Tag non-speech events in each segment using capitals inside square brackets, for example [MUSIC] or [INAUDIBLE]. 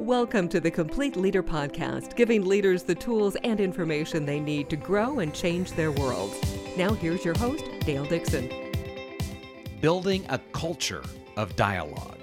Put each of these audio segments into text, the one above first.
Welcome to the Complete Leader Podcast, giving leaders the tools and information they need to grow and change their worlds. Now, here's your host, Dale Dixon. Building a culture of dialogue.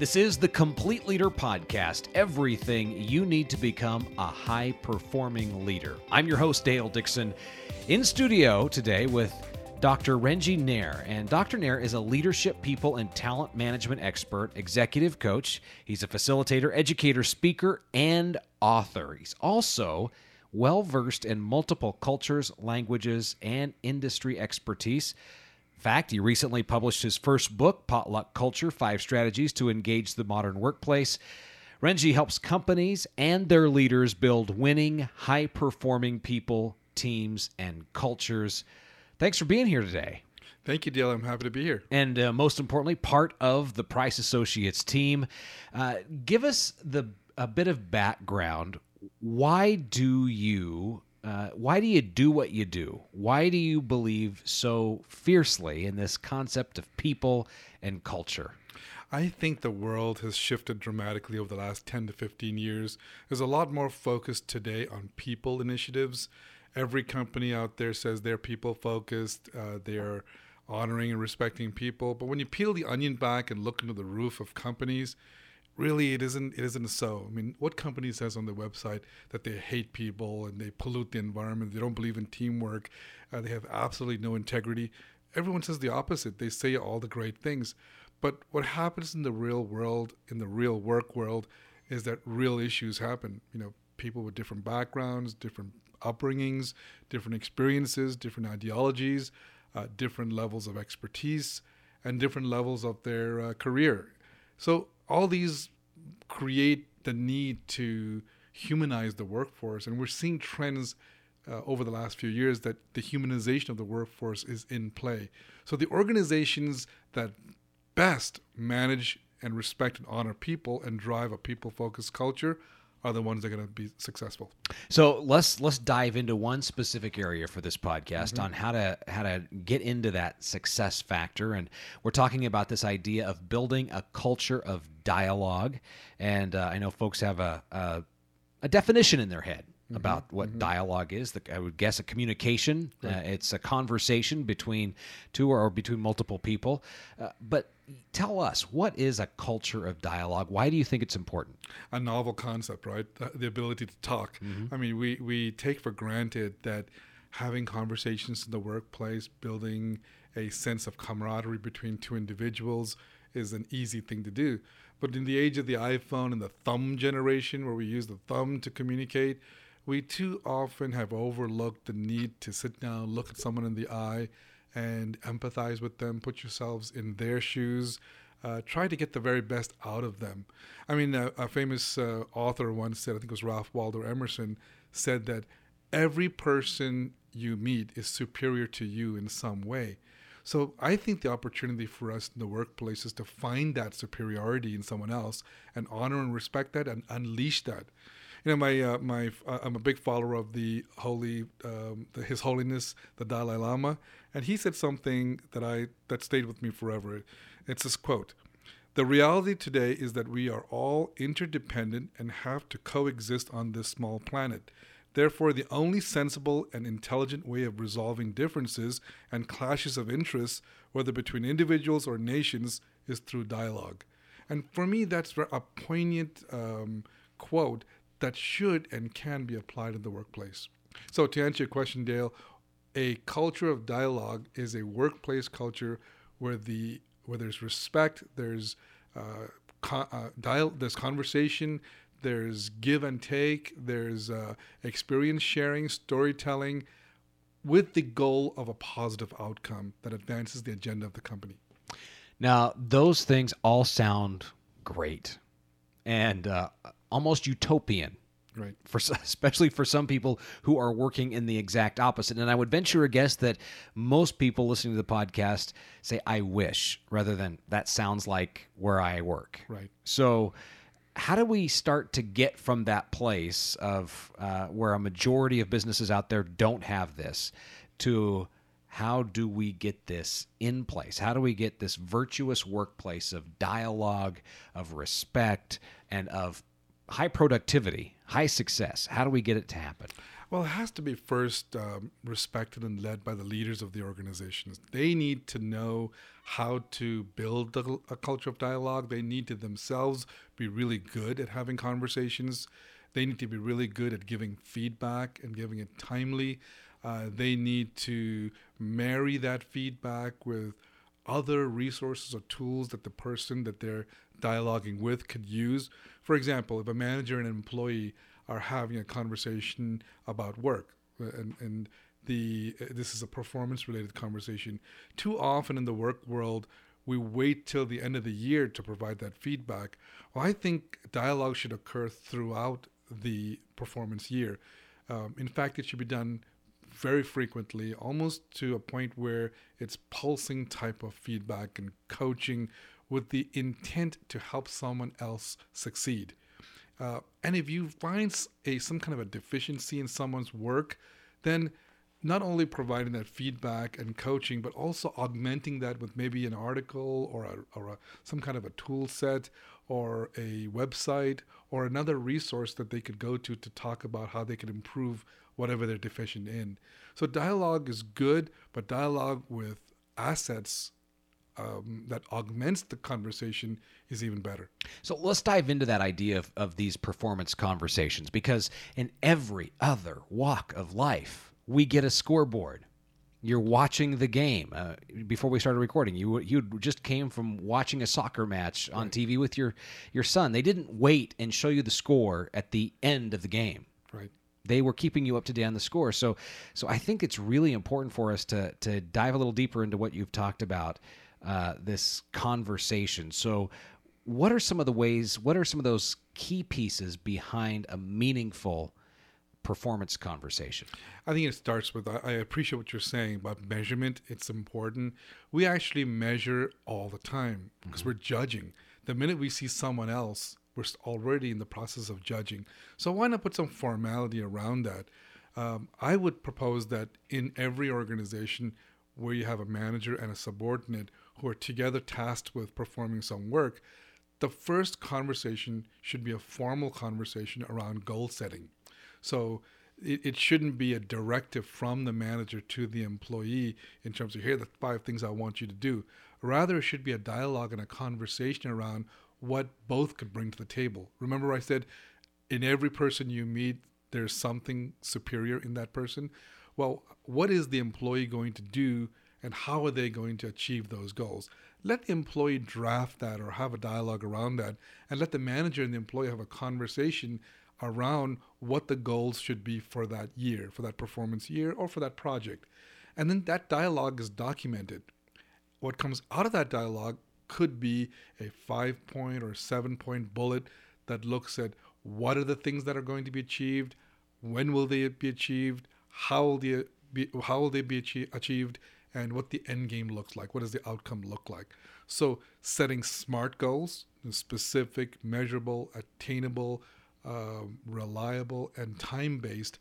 This is the Complete Leader Podcast, everything you need to become a high performing leader. I'm your host, Dale Dixon, in studio today with Dr. Ranjit Nair. And Dr. Nair is a leadership, people, and talent management expert, executive coach. He's a facilitator, educator, speaker, and author. He's also well versed in multiple cultures, languages, and industry expertise. In fact, he recently published his first book, Potluck Culture Five Strategies to Engage the Modern Workplace. Ranjit helps companies and their leaders build winning, high performing people, teams, and cultures. Thanks for being here today. Thank you, Dale. I'm happy to be here. And uh, most importantly, part of the Price Associates team. Uh, give us the a bit of background. Why do you uh, why do you do what you do? Why do you believe so fiercely in this concept of people and culture? I think the world has shifted dramatically over the last 10 to 15 years. There's a lot more focus today on people initiatives every company out there says they're people focused, uh, they're honoring and respecting people. But when you peel the onion back and look into the roof of companies, really it isn't it isn't so. I mean, what company says on their website that they hate people and they pollute the environment, they don't believe in teamwork, uh, they have absolutely no integrity. Everyone says the opposite. They say all the great things. But what happens in the real world, in the real work world, is that real issues happen. You know, people with different backgrounds, different upbringings, different experiences, different ideologies, uh, different levels of expertise, and different levels of their uh, career. So all these create the need to humanize the workforce, and we're seeing trends. Uh, over the last few years, that the humanization of the workforce is in play. So, the organizations that best manage and respect and honor people and drive a people focused culture are the ones that are going to be successful. So let's let's dive into one specific area for this podcast mm-hmm. on how to how to get into that success factor, and we're talking about this idea of building a culture of dialogue. And uh, I know folks have a, a, a definition in their head mm-hmm. about what mm-hmm. dialogue is. The, I would guess a communication. Right. Uh, it's a conversation between two or, or between multiple people. Uh, but tell us what is a culture of dialogue why do you think it's important a novel concept right the ability to talk mm-hmm. i mean we we take for granted that having conversations in the workplace building a sense of camaraderie between two individuals is an easy thing to do but in the age of the iphone and the thumb generation where we use the thumb to communicate we too often have overlooked the need to sit down look at someone in the eye and empathize with them, put yourselves in their shoes, uh, try to get the very best out of them. I mean, a, a famous uh, author once said, I think it was Ralph Waldo Emerson, said that every person you meet is superior to you in some way. So I think the opportunity for us in the workplace is to find that superiority in someone else and honor and respect that and unleash that you know, my uh, my uh, I'm a big follower of the holy, um, the, His Holiness the Dalai Lama, and he said something that I that stayed with me forever. It's this quote: "The reality today is that we are all interdependent and have to coexist on this small planet." Therefore, the only sensible and intelligent way of resolving differences and clashes of interests, whether between individuals or nations, is through dialogue. And for me, that's a poignant um, quote that should and can be applied in the workplace. So, to answer your question, Dale, a culture of dialogue is a workplace culture where the where there's respect, there's uh, uh, dial- there's conversation, there's give and take, there's uh, experience sharing, storytelling, with the goal of a positive outcome that advances the agenda of the company. Now, those things all sound great, and uh, almost utopian right. for [LAUGHS] especially for some people who are working in the exact opposite. And i would venture a guess that most people listening to the podcast say i wish rather than that sounds like where i work. Right. So how do we start to get from that place of uh, where a majority of businesses out there don't have this to how do we get this in place? How do we get this virtuous workplace of dialogue, of respect, and of high productivity, high success, how do we get it to happen? Well, it has to be first um, respected and led by the leaders of the organizations. They need to know how to build a, a culture of dialogue. They need to themselves be really good at having conversations. They need to be really good at giving feedback and giving it timely. Uh, they need to marry that feedback with other resources or tools that the person that they're dialoguing with could use. For example, if a manager and an employee are having a conversation about work and, and the this is a performance related conversation too often in the work world we wait till the end of the year to provide that feedback well i think dialogue should occur throughout the performance year um, in fact it should be done very frequently almost to a point where it's pulsing type of feedback and coaching with the intent to help someone else succeed. Uh, and if you find a some kind of a deficiency in someone's work, then not only providing that feedback and coaching, but also augmenting that with maybe an article or a, or a, some kind of a tool set or a website or another resource that they could go to to talk about how they could improve whatever they're deficient in. So dialogue is good, but dialogue with assets um, that augments the conversation is even better. So let's dive into that idea of, of these performance conversations because in every other walk of life, we get a scoreboard. You're watching the game. Uh, before we started recording, you you just came from watching a soccer match on right. TV with your your son. They didn't wait and show you the score at the end of the game. Right they were keeping you up to date on the score. So, so I think it's really important for us to to dive a little deeper into what you've talked about uh, this conversation. So, what are some of the ways? What are some of those key pieces behind a meaningful performance conversation? I think it starts with I appreciate what you're saying about measurement. It's important. We actually measure all the time because mm-hmm. we're judging. The minute we see someone else, we're already in the process of judging. So why not put some formality around that? Um, I would propose that in every organization where you have a manager and a subordinate who are together tasked with performing some work, the first conversation should be a formal conversation around goal setting. So it, it shouldn't be a directive from the manager to the employee in terms of here are the five things I want you to do. Rather, it should be a dialogue and a conversation around what both could bring to the table. Remember, I said in every person you meet, there's something superior in that person. Well, what is the employee going to do and how are they going to achieve those goals? Let the employee draft that or have a dialogue around that, and let the manager and the employee have a conversation around what the goals should be for that year, for that performance year, or for that project. And then that dialogue is documented. What comes out of that dialogue could be a five point or seven point bullet that looks at what are the things that are going to be achieved, when will they be achieved, how will they be, how will they be achieved, and what the end game looks like. What does the outcome look like? So, setting smart goals, specific, measurable, attainable, uh, reliable, and time based,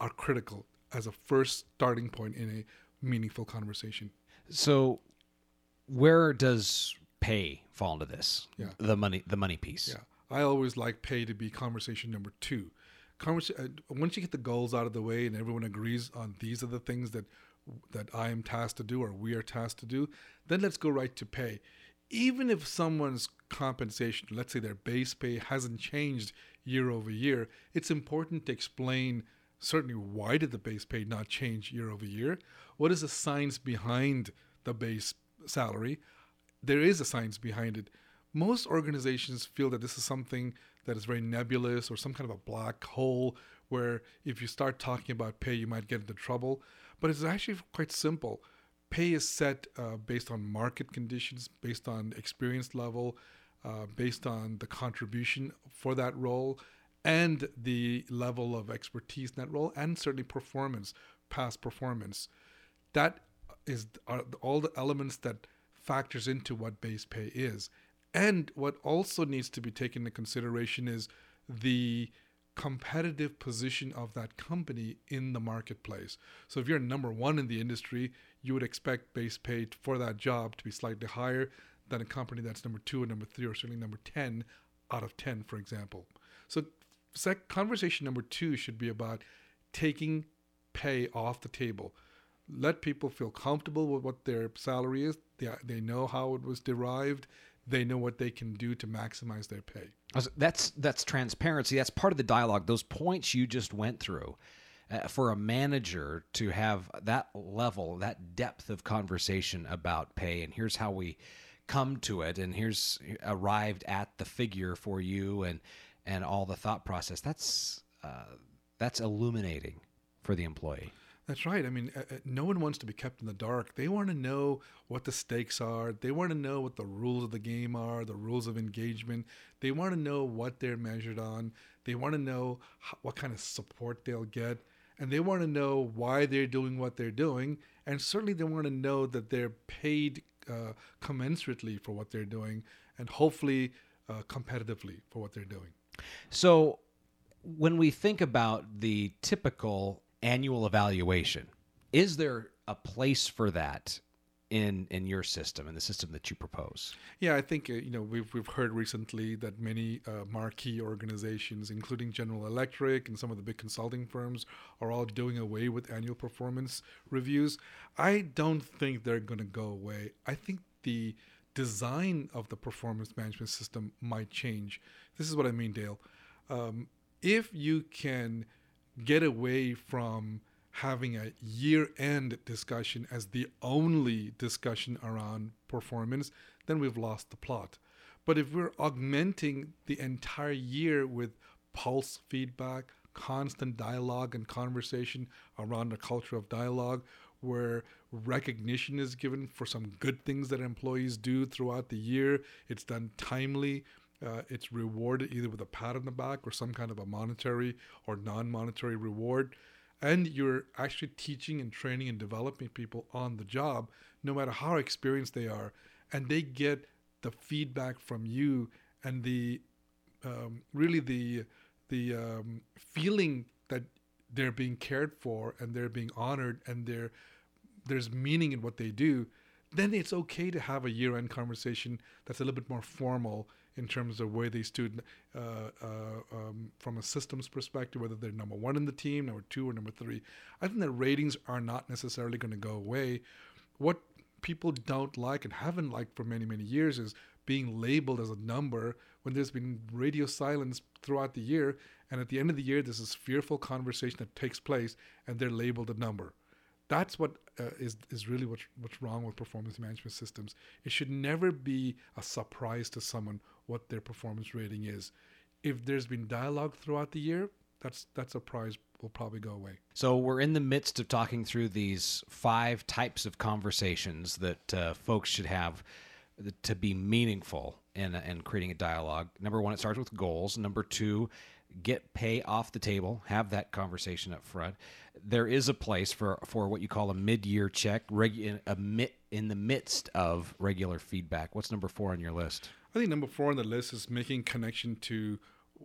are critical as a first starting point in a meaningful conversation. So, where does pay fall into this? Yeah. The money, the money piece. Yeah. I always like pay to be conversation number two. Conversa- uh, once you get the goals out of the way and everyone agrees on these are the things that that I am tasked to do or we are tasked to do, then let's go right to pay. Even if someone's compensation, let's say their base pay hasn't changed year over year, it's important to explain certainly why did the base pay not change year over year? What is the science behind the base salary? There is a science behind it. Most organizations feel that this is something that is very nebulous or some kind of a black hole where if you start talking about pay, you might get into trouble. But it's actually quite simple. Pay is set uh, based on market conditions, based on experience level, uh, based on the contribution for that role, and the level of expertise in that role, and certainly performance, past performance. That is all the elements that factors into what base pay is. And what also needs to be taken into consideration is the competitive position of that company in the marketplace. So if you're number one in the industry, you would expect base pay for that job to be slightly higher than a company that's number two or number three or certainly number 10 out of 10, for example. So, sec- conversation number two should be about taking pay off the table. Let people feel comfortable with what their salary is. They, they know how it was derived. They know what they can do to maximize their pay. That's that's transparency. That's part of the dialogue. Those points you just went through. Uh, for a manager to have that level, that depth of conversation about pay, and here's how we come to it, and here's arrived at the figure for you, and and all the thought process. That's uh, that's illuminating for the employee. That's right. I mean, uh, uh, no one wants to be kept in the dark. They want to know what the stakes are. They want to know what the rules of the game are, the rules of engagement. They want to know what they're measured on. They want to know what kind of support they'll get. And they want to know why they're doing what they're doing. And certainly they want to know that they're paid uh, commensurately for what they're doing and hopefully uh, competitively for what they're doing. So, when we think about the typical annual evaluation. Is there a place for that in in your system in the system that you propose? Yeah, I think uh, you know we've we've heard recently that many uh, marquee organizations, including General Electric and some of the big consulting firms, are all doing away with annual performance reviews. I don't think they're going to go away. I think the design of the performance management system might change. This is what I mean, Dale. Um, if you can get away from having a year end discussion as the only discussion around performance, then we've lost the plot. But if we're augmenting the entire year with pulse feedback, constant dialogue and conversation around a culture of dialogue, where recognition is given for some good things that employees do throughout the year, it's done timely uh, it's rewarded either with a pat on the back or some kind of a monetary or non monetary reward. And you're actually teaching and training and developing people on the job, no matter how experienced they are. And they get the feedback from you and the um, really the the um, feeling that they're being cared for and they're being honored and there there's meaning in what they do then it's okay to have a year-end conversation that's a little bit more formal in terms of where they stood uh, uh, um, from a systems perspective, whether they're number one in the team, number two, or number three. I think that ratings are not necessarily going to go away. What people don't like and haven't liked for many, many years is being labeled as a number when there's been radio silence throughout the year. And at the end of the year, there's this fearful conversation that takes place, and they're labeled a number. That's what uh, is is really what's what's wrong with performance management systems. It should never be a surprise to someone what their performance rating is. If there's been dialogue throughout the year, that's that surprise will probably go away. So we're in the midst of talking through these five types of conversations that uh, folks should have to be meaningful and and creating a dialogue. Number one, it starts with goals. Number two, get pay off the table. Have that conversation up front. There is a place for for what you call a mid year check, regu- a mit, in the midst of regular feedback. What's number four on your list? I think number four on the list is making connection to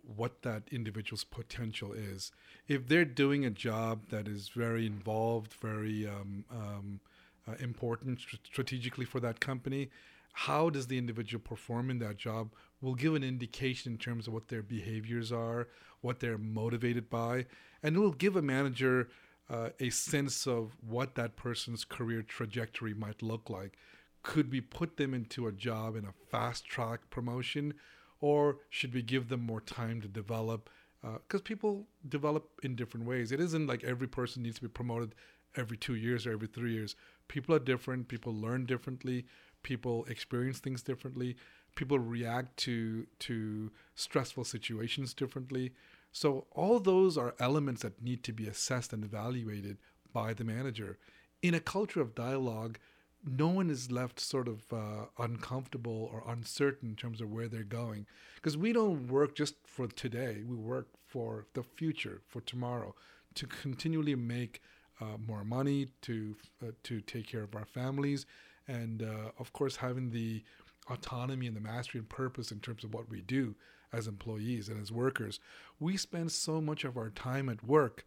what that individual's potential is. If they're doing a job that is very involved, very um, um, uh, important strategically for that company, how does the individual perform in that job will give an indication in terms of what their behaviors are, what they're motivated by, and it will give a manager uh, a sense of what that person's career trajectory might look like. Could we put them into a job in a fast track promotion or should we give them more time to develop? Because uh, people develop in different ways. It isn't like every person needs to be promoted every two years or every three years. People are different people learn differently people experience things differently people react to to stressful situations differently. So all those are elements that need to be assessed and evaluated by the manager. In a culture of dialogue no one is left sort of uh, uncomfortable or uncertain in terms of where they're going because we don't work just for today. We work for the future for tomorrow to continually make uh, more money to uh, to take care of our families. And uh, of course having the autonomy and the mastery and purpose in terms of what we do as employees and as workers we spend so much of our time at work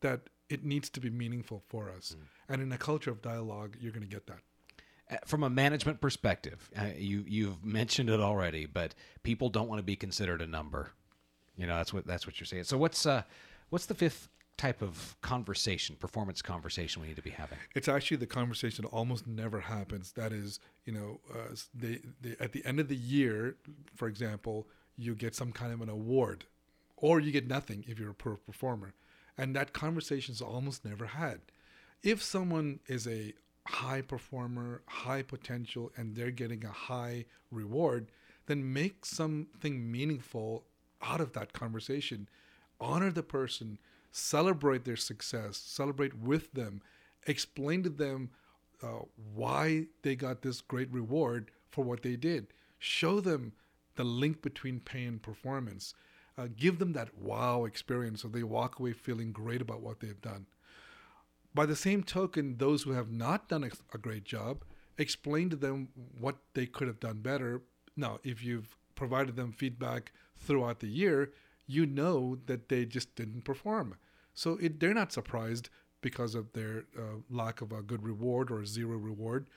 that it needs to be meaningful for us. Mm. And in a culture of dialogue, you're going to get that. Uh, from a management perspective, uh, you you've mentioned it already, but people don't want to be considered a number. You know, that's what that's what you're saying. So what's uh, what's the fifth type of conversation, performance conversation we need to be having? It's actually the conversation almost never happens. That is, you know, uh, at the end of the year, for example, you get some kind of an award, or you get nothing if you're a poor performer, and that conversation is almost never had. If someone is a high performer, high potential, and they're getting a high reward, then make something meaningful out of that conversation. Honor the person, celebrate their success, celebrate with them, explain to them uh, why they got this great reward for what they did. Show them the link between pay and performance. Uh, give them that wow experience so they walk away feeling great about what they've done. By the same token, those who have not done a, a great job, explain to them what they could have done better. Now, if you've provided them feedback throughout the year, you know that they just didn't perform. So it, they're not surprised because of their uh, lack of a good reward or zero reward.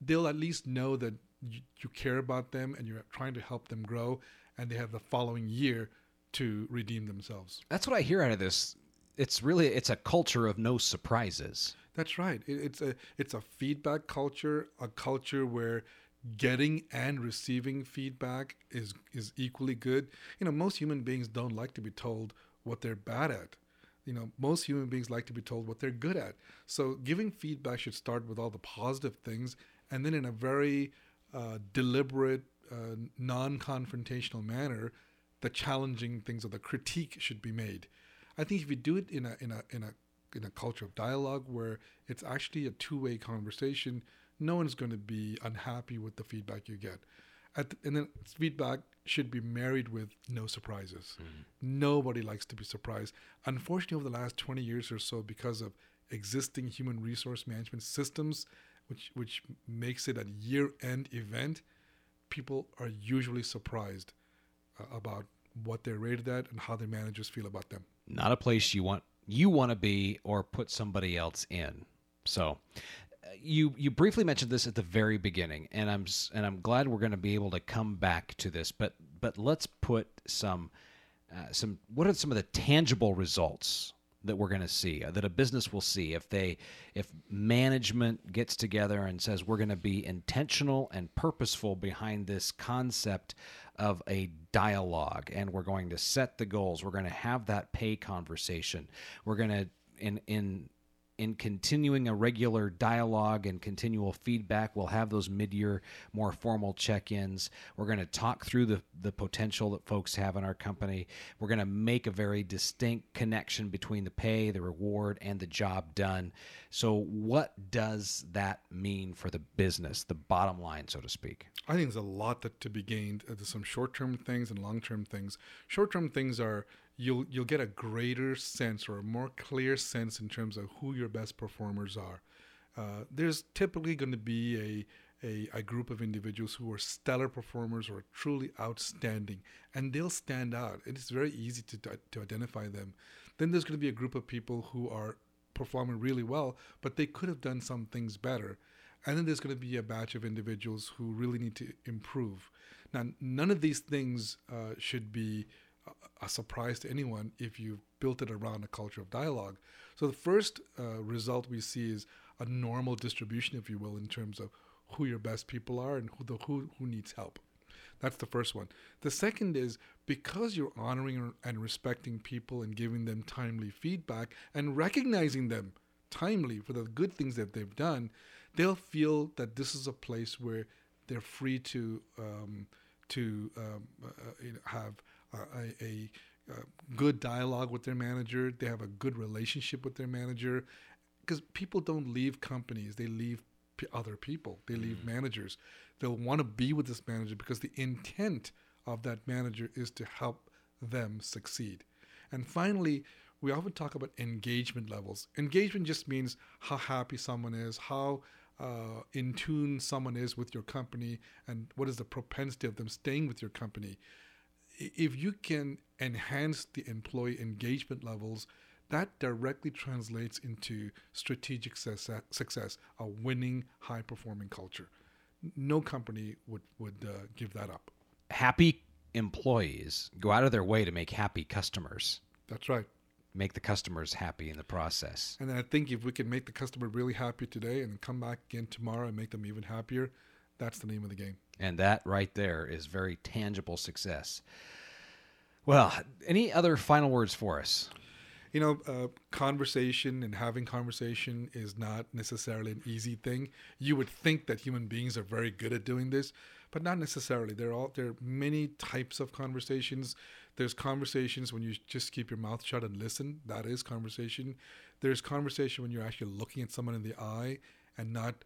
They'll at least know that you, you care about them and you're trying to help them grow, and they have the following year to redeem themselves. That's what I hear out of this. It's really it's a culture of no surprises. That's right. It, it's a it's a feedback culture, a culture where getting and receiving feedback is is equally good. You know, most human beings don't like to be told what they're bad at. You know, most human beings like to be told what they're good at. So giving feedback should start with all the positive things, and then in a very uh, deliberate, uh, non-confrontational manner, the challenging things or the critique should be made. I think if you do it in a in a in a in a culture of dialogue where it's actually a two-way conversation, no one's going to be unhappy with the feedback you get. The, and then feedback should be married with no surprises. Mm-hmm. Nobody likes to be surprised. Unfortunately, over the last 20 years or so, because of existing human resource management systems, which which makes it a year-end event, people are usually surprised uh, about what they're rated at and how their managers feel about them. Not a place you want you want to be or put somebody else in. So, you you briefly mentioned this at the very beginning, and I'm and I'm glad we're going to be able to come back to this. But but let's put some uh, some what are some of the tangible results that we're going to see uh, that a business will see if they if management gets together and says we're going to be intentional and purposeful behind this concept of a dialogue and we're going to set the goals we're going to have that pay conversation we're going to in in in continuing a regular dialogue and continual feedback. We'll have those mid-year, more formal check-ins. We're going to talk through the the potential that folks have in our company. We're going to make a very distinct connection between the pay, the reward, and the job done. So, what does that mean for the business, the bottom line, so to speak? I think there's a lot that to be gained. Uh, there's some short-term things and long-term things. Short-term things are you'll you'll get a greater sense or a more clear sense in terms of who your best performers are. Uh, there's typically going to be a, a, a group of individuals who are stellar performers or truly outstanding, and they'll stand out. It's very easy to to identify them. Then there's going to be a group of people who are performing really well, but they could have done some things better. And then there's going to be a batch of individuals who really need to improve. Now, none of these things uh, should be a surprise to anyone if you've built it around a culture of dialogue. So the first uh, result we see is a normal distribution, if you will, in terms of who your best people are and who the who who needs help. That's the first one. The second is because you're honoring and respecting people and giving them timely feedback and recognizing them timely for the good things that they've done, they'll feel that this is a place where they're free to um, to um, uh, uh have a, a, a good dialogue with their manager. They have a good relationship with their manager because people don't leave companies; they leave p- other people. They leave mm. managers. They'll want to be with this manager because the intent of that manager is to help them succeed. And finally, we often talk about engagement levels. Engagement just means how happy someone is, how uh, in tune someone is with your company, and what is the propensity of them staying with your company if you can enhance the employee engagement levels, that directly translates into strategic success, a winning, high performing culture. No company would, would uh, give that up. Happy employees go out of their way to make happy customers, That's right. make the customers happy in the process. And I think if we can make the customer really happy today and come back again tomorrow and make them even happier, that's the name of the game. And that right there is very tangible success. Well, any other final words for us? You know, uh, conversation and having conversation is not necessarily an easy thing. You would think that human beings are very good at doing this, but not necessarily. There are all, there are many types of conversations. There's conversations when you just keep your mouth shut and listen. That is conversation. There's conversation when you're actually looking at someone in the eye and not,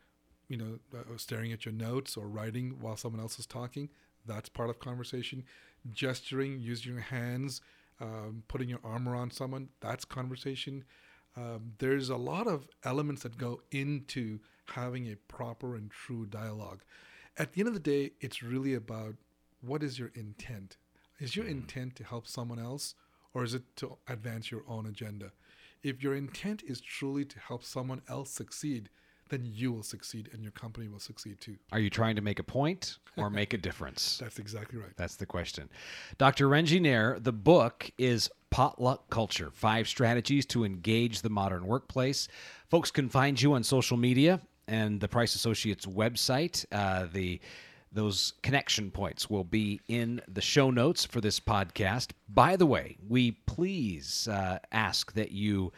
you know, uh, staring at your notes or writing while someone else is talking. That's part of conversation. Gesturing, using your hands, um, putting your arm around someone, that's conversation. Um, there's a lot of elements that go into having a proper and true dialogue. At the end of the day, it's really about what is your intent? Is your intent to help someone else or is it to advance your own agenda? If your intent is truly to help someone else succeed, then you will succeed and your company will succeed too. Are you trying to make a point or make a difference? [LAUGHS] That's exactly right. That's the question. Dr. Ranjit Nair, the book is Potluck Culture Five Strategies to Engage the Modern Workplace. Folks can find you on social media and the Price Associates website. Uh, the those connection points will be in the show notes for this podcast. By the way, we please uh, ask that you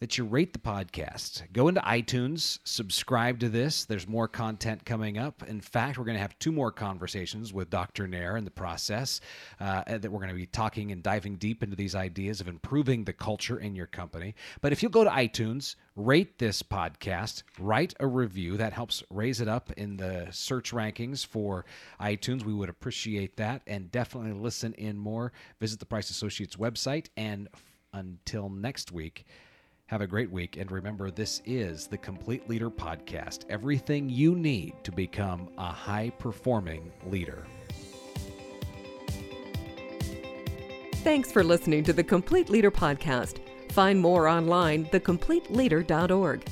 that you rate the podcast. Go into iTunes, subscribe to this. There's more content coming up. In fact, we're going to have two more conversations with Dr. Nair in the process uh, that we're going to be talking and diving deep into these ideas of improving the culture in your company. But if you go to iTunes, rate this podcast, write a review. That helps raise it up in the search rankings for iTunes. We would appreciate that. And definitely listen in more. Visit the Price Associates website. And until next week, have a great week, and remember this is the Complete Leader Podcast everything you need to become a high performing leader. Thanks for listening to the Complete Leader Podcast. Find more online, thecompleteleader.org.